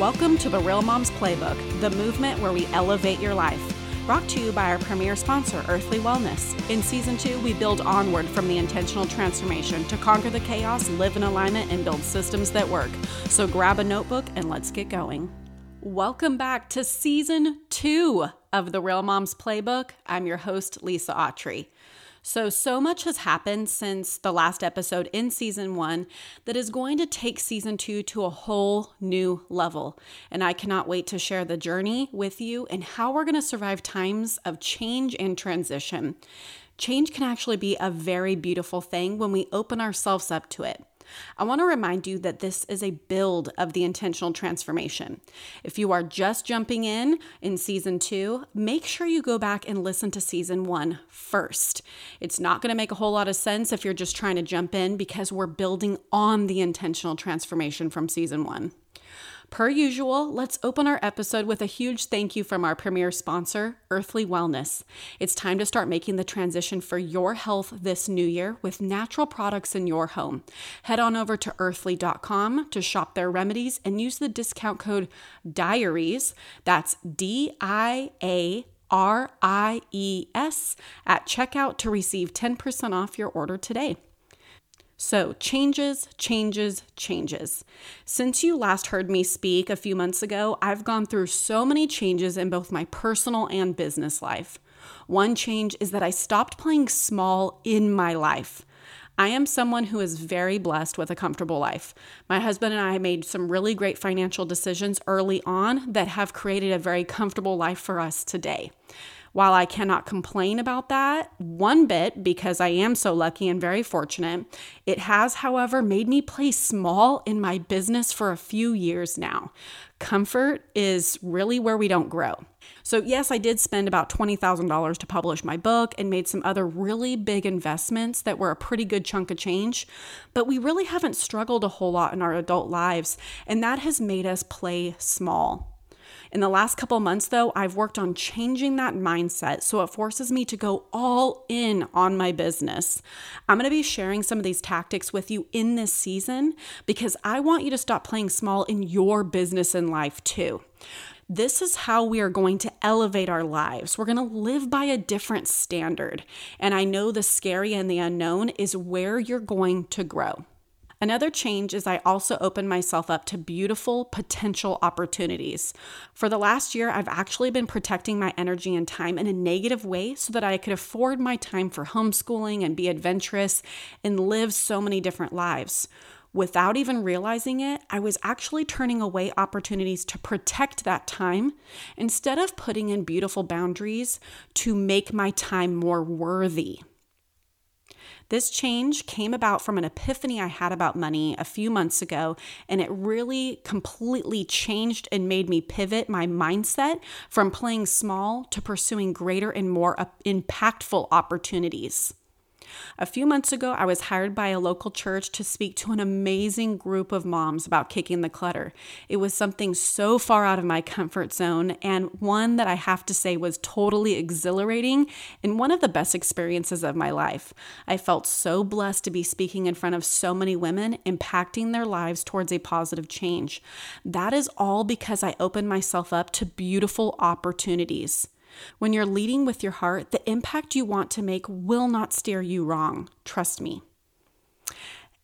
Welcome to the Real Moms Playbook, the movement where we elevate your life. Brought to you by our premier sponsor, Earthley Wellness. In season two, we build onward from the intentional transformation to conquer the chaos, live in alignment, and build systems that work. So grab a notebook and let's get going. Welcome back to season two of the Real Moms Playbook. I'm your host, Lisa Autry. So, so much has happened since the last episode in season one that is going to take season two to a whole new level. And I cannot wait to share the journey with you and how we're going to survive times of change and transition. Change can actually be a very beautiful thing when we open ourselves up to it. I want to remind you that this is a build of the intentional transformation. If you are just jumping in in season two, make sure you go back and listen to season one first. It's not going to make a whole lot of sense if you're just trying to jump in because we're building on the intentional transformation from season one. Per usual, let's open our episode with a huge thank you from our premier sponsor, Earthley Wellness. It's time to start making the transition for your health this new year with natural products in your home. Head on over to earthley.com to shop their remedies and use the discount code DIARIES. That's D I A R I E S at checkout to receive 10% off your order today. So, changes, changes, changes. Since you last heard me speak a few months ago, I've gone through so many changes in both my personal and business life. One change is that I stopped playing small in my life. I am someone who is very blessed with a comfortable life. My husband and I made some really great financial decisions early on that have created a very comfortable life for us today. While I cannot complain about that one bit because I am so lucky and very fortunate, it has, however, made me play small in my business for a few years now. Comfort is really where we don't grow. So, yes, I did spend about $20,000 to publish my book and made some other really big investments that were a pretty good chunk of change, but we really haven't struggled a whole lot in our adult lives, and that has made us play small. In the last couple months, though, I've worked on changing that mindset so it forces me to go all in on my business. I'm going to be sharing some of these tactics with you in this season because I want you to stop playing small in your business and life too. This is how we are going to elevate our lives. We're going to live by a different standard. And I know the scary and the unknown is where you're going to grow. Another change is I also opened myself up to beautiful potential opportunities. For the last year, I've actually been protecting my energy and time in a negative way so that I could afford my time for homeschooling and be adventurous and live so many different lives. Without even realizing it, I was actually turning away opportunities to protect that time instead of putting in beautiful boundaries to make my time more worthy. This change came about from an epiphany I had about money a few months ago, and it really completely changed and made me pivot my mindset from playing small to pursuing greater and more uh, impactful opportunities. A few months ago, I was hired by a local church to speak to an amazing group of moms about kicking the clutter. It was something so far out of my comfort zone, and one that I have to say was totally exhilarating and one of the best experiences of my life. I felt so blessed to be speaking in front of so many women, impacting their lives towards a positive change. That is all because I opened myself up to beautiful opportunities. When you're leading with your heart, the impact you want to make will not steer you wrong. Trust me.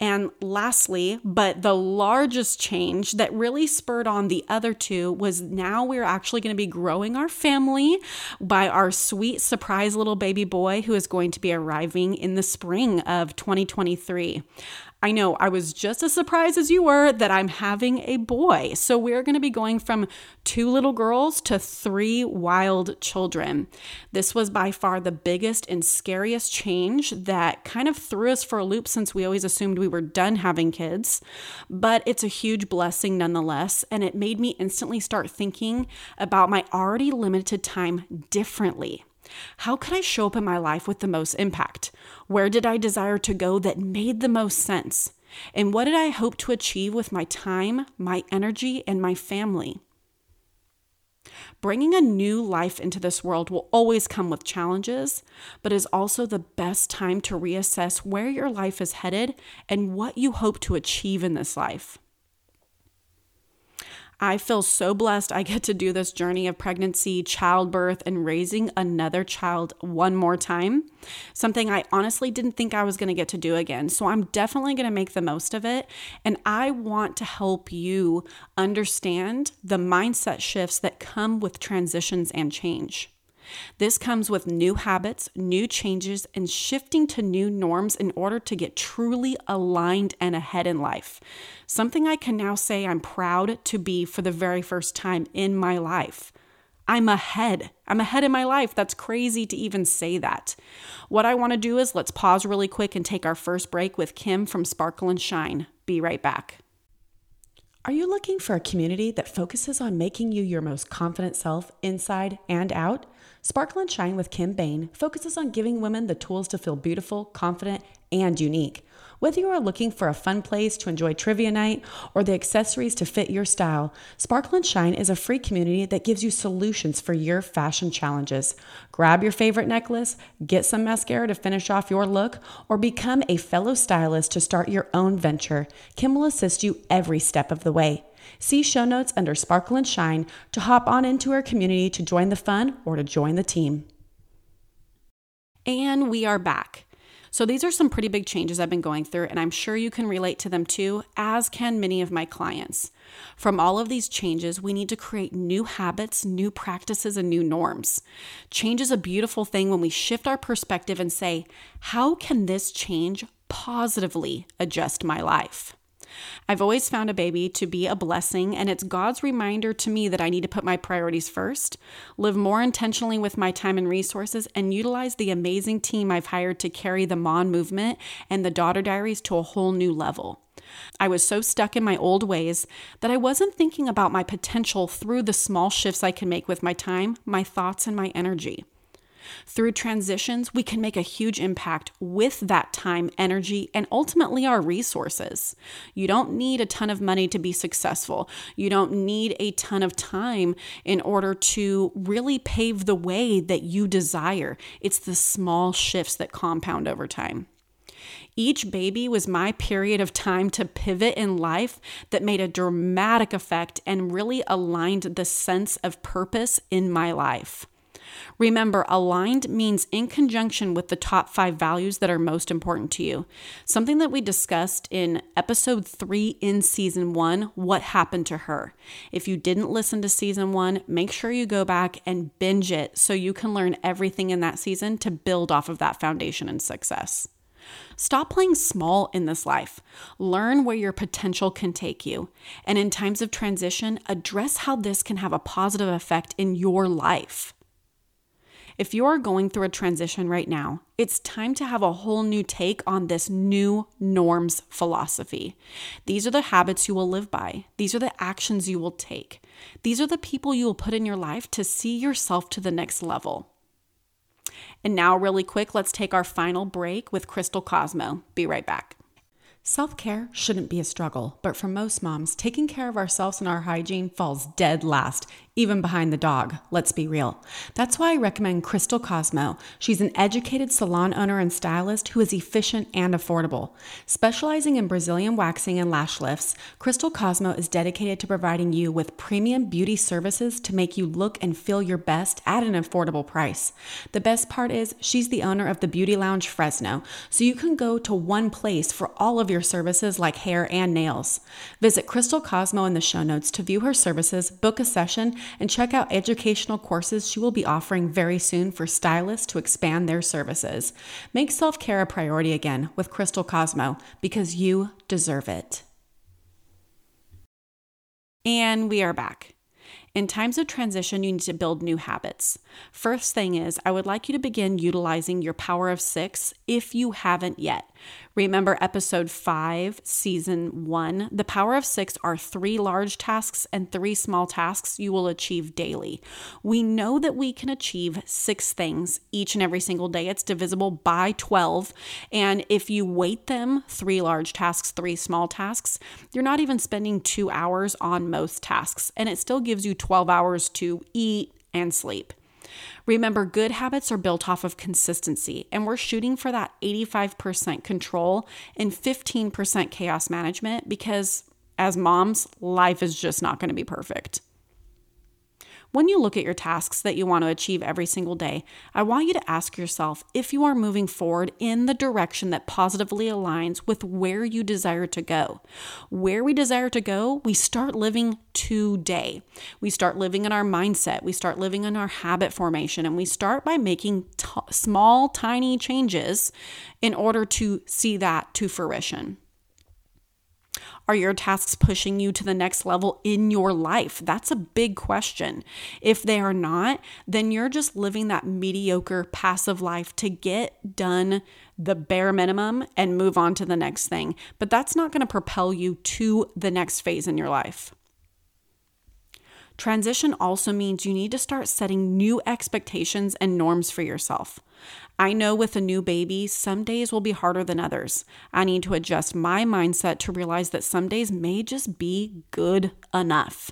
And lastly, but the largest change that really spurred on the other two was now we're actually going to be growing our family by our sweet surprise little baby boy who is going to be arriving in the spring of 2023. I know I was just as surprised as you were that I'm having a boy. So we're going to be going from two little girls to three wild children. This was by far the biggest and scariest change that kind of threw us for a loop since we always assumed we were done having kids. But it's a huge blessing nonetheless. And it made me instantly start thinking about my already limited time differently. How could I show up in my life with the most impact? Where did I desire to go that made the most sense? And what did I hope to achieve with my time, my energy, and my family? Bringing a new life into this world will always come with challenges, but is also the best time to reassess where your life is headed and what you hope to achieve in this life. I feel so blessed I get to do this journey of pregnancy, childbirth, and raising another child one more time. Something I honestly didn't think I was going to get to do again. So I'm definitely going to make the most of it. And I want to help you understand the mindset shifts that come with transitions and change. This comes with new habits, new changes, and shifting to new norms in order to get truly aligned and ahead in life. Something I can now say I'm proud to be for the very first time in my life. I'm ahead. I'm ahead in my life. That's crazy to even say that. What I want to do is let's pause really quick and take our first break with Kim from Sparkle and Shine. Be right back. Are you looking for a community that focuses on making you your most confident self inside and out? Sparkle and Shine with Kim Bain focuses on giving women the tools to feel beautiful, confident, and unique. Whether you are looking for a fun place to enjoy trivia night or the accessories to fit your style, Sparkle and Shine is a free community that gives you solutions for your fashion challenges. Grab your favorite necklace, get some mascara to finish off your look, or become a fellow stylist to start your own venture. Kim will assist you every step of the way. See show notes under Sparkle and Shine to hop on into our community to join the fun or to join the team. And we are back. So, these are some pretty big changes I've been going through, and I'm sure you can relate to them too, as can many of my clients. From all of these changes, we need to create new habits, new practices, and new norms. Change is a beautiful thing when we shift our perspective and say, How can this change positively adjust my life? I've always found a baby to be a blessing, and it's God's reminder to me that I need to put my priorities first, live more intentionally with my time and resources, and utilize the amazing team I've hired to carry the Mon movement and the Daughter Diaries to a whole new level. I was so stuck in my old ways that I wasn't thinking about my potential through the small shifts I can make with my time, my thoughts, and my energy. Through transitions, we can make a huge impact with that time, energy, and ultimately our resources. You don't need a ton of money to be successful. You don't need a ton of time in order to really pave the way that you desire. It's the small shifts that compound over time. Each baby was my period of time to pivot in life that made a dramatic effect and really aligned the sense of purpose in my life. Remember, aligned means in conjunction with the top five values that are most important to you. Something that we discussed in episode three in season one what happened to her. If you didn't listen to season one, make sure you go back and binge it so you can learn everything in that season to build off of that foundation and success. Stop playing small in this life. Learn where your potential can take you. And in times of transition, address how this can have a positive effect in your life. If you are going through a transition right now, it's time to have a whole new take on this new norms philosophy. These are the habits you will live by, these are the actions you will take, these are the people you will put in your life to see yourself to the next level. And now, really quick, let's take our final break with Crystal Cosmo. Be right back. Self care shouldn't be a struggle, but for most moms, taking care of ourselves and our hygiene falls dead last, even behind the dog. Let's be real. That's why I recommend Crystal Cosmo. She's an educated salon owner and stylist who is efficient and affordable. Specializing in Brazilian waxing and lash lifts, Crystal Cosmo is dedicated to providing you with premium beauty services to make you look and feel your best at an affordable price. The best part is she's the owner of the Beauty Lounge Fresno, so you can go to one place for all of your services like hair and nails. Visit Crystal Cosmo in the show notes to view her services, book a session, and check out educational courses she will be offering very soon for stylists to expand their services. Make self care a priority again with Crystal Cosmo because you deserve it. And we are back. In times of transition, you need to build new habits. First thing is, I would like you to begin utilizing your power of six if you haven't yet. Remember episode five, season one. The power of six are three large tasks and three small tasks you will achieve daily. We know that we can achieve six things each and every single day. It's divisible by 12. And if you weight them, three large tasks, three small tasks, you're not even spending two hours on most tasks. And it still gives you 12 hours to eat and sleep. Remember, good habits are built off of consistency, and we're shooting for that 85% control and 15% chaos management because As moms, life is just not going to be perfect. When you look at your tasks that you want to achieve every single day, I want you to ask yourself if you are moving forward in the direction that positively aligns with where you desire to go. Where we desire to go, we start living today. We start living in our mindset, we start living in our habit formation, and we start by making t- small, tiny changes in order to see that to fruition. Are your tasks pushing you to the next level in your life? That's a big question. If they are not, then you're just living that mediocre, passive life to get done the bare minimum and move on to the next thing. But that's not going to propel you to the next phase in your life. Transition also means you need to start setting new expectations and norms for yourself. I know with a new baby, some days will be harder than others. I need to adjust my mindset to realize that some days may just be good enough.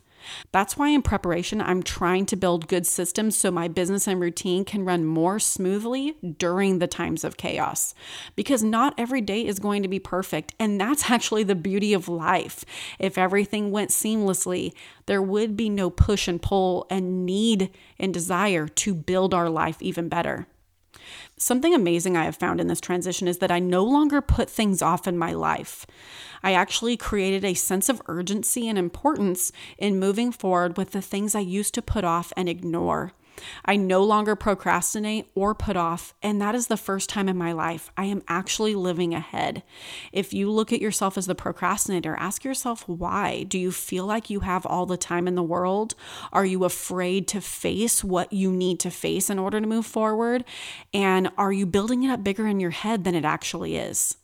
That's why in preparation, I'm trying to build good systems so my business and routine can run more smoothly during the times of chaos. Because not every day is going to be perfect. And that's actually the beauty of life. If everything went seamlessly, there would be no push and pull and need and desire to build our life even better. Something amazing I have found in this transition is that I no longer put things off in my life. I actually created a sense of urgency and importance in moving forward with the things I used to put off and ignore. I no longer procrastinate or put off, and that is the first time in my life I am actually living ahead. If you look at yourself as the procrastinator, ask yourself why. Do you feel like you have all the time in the world? Are you afraid to face what you need to face in order to move forward? And are you building it up bigger in your head than it actually is?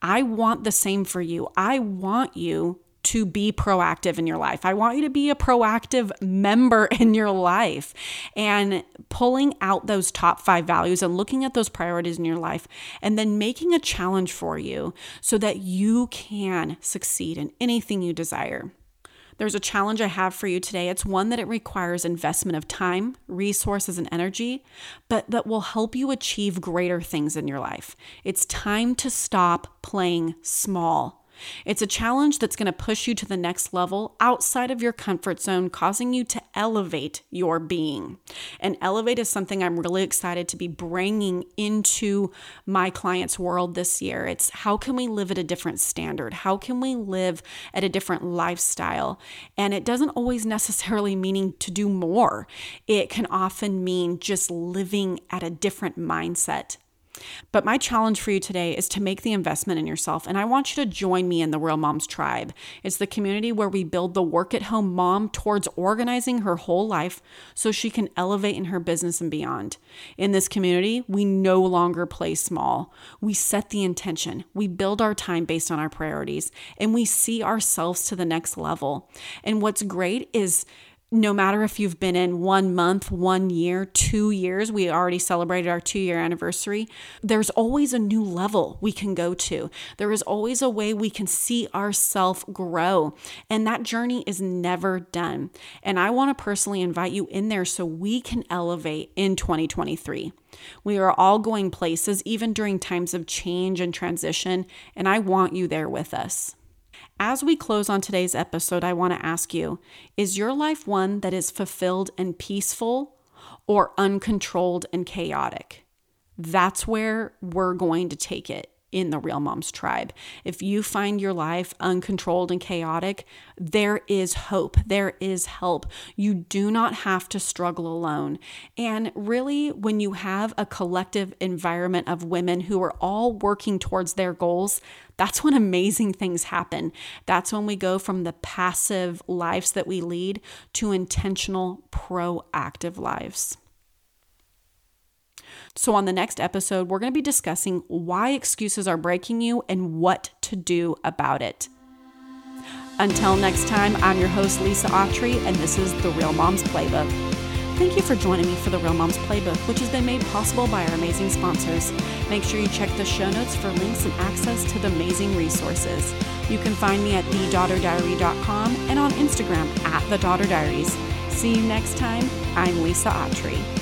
I want the same for you. I want you to be proactive in your life. I want you to be a proactive member in your life and pulling out those top five values and looking at those priorities in your life and then making a challenge for you so that you can succeed in anything you desire. There's a challenge I have for you today. It's one that it requires investment of time, resources, and energy, but that will help you achieve greater things in your life. It's time to stop playing small. It's a challenge that's going to push you to the next level outside of your comfort zone, causing you to elevate your being. And elevate is something I'm really excited to be bringing into my clients' world this year. It's how can we live at a different standard? How can we live at a different lifestyle? And it doesn't always necessarily mean to do more. It can often mean just living at a different mindset but my challenge for you today is to make the investment in yourself. And I want you to join me in the Real Moms Tribe. It's the community where we build the work at home mom towards organizing her whole life so she can elevate in her business and beyond. In this community, we no longer play small. We set the intention, we build our time based on our priorities, and we see ourselves to the next level. And what's great is no matter if you've been in one month, one year, two years, we already celebrated our two year anniversary. There's always a new level we can go to. There is always a way we can see ourselves grow. And that journey is never done. And I want to personally invite you in there so we can elevate in 2023. We are all going places, even during times of change and transition. And I want you there with us. As we close on today's episode, I want to ask you Is your life one that is fulfilled and peaceful or uncontrolled and chaotic? That's where we're going to take it in the Real Moms tribe. If you find your life uncontrolled and chaotic, there is hope. There is help. You do not have to struggle alone. And really, when you have a collective environment of women who are all working towards their goals, that's when amazing things happen. That's when we go from the passive lives that we lead to intentional, proactive lives. So, on the next episode, we're going to be discussing why excuses are breaking you and what to do about it. Until next time, I'm your host, Lisa Autry, and this is the Real Moms Playbook. Thank you for joining me for the Real Moms Playbook, which has been made possible by our amazing sponsors. Make sure you check the show notes for links and access to the amazing resources. You can find me at thedaughterdiary.com and on Instagram at the Daughter Diaries. See you next time. I'm Lisa Autry.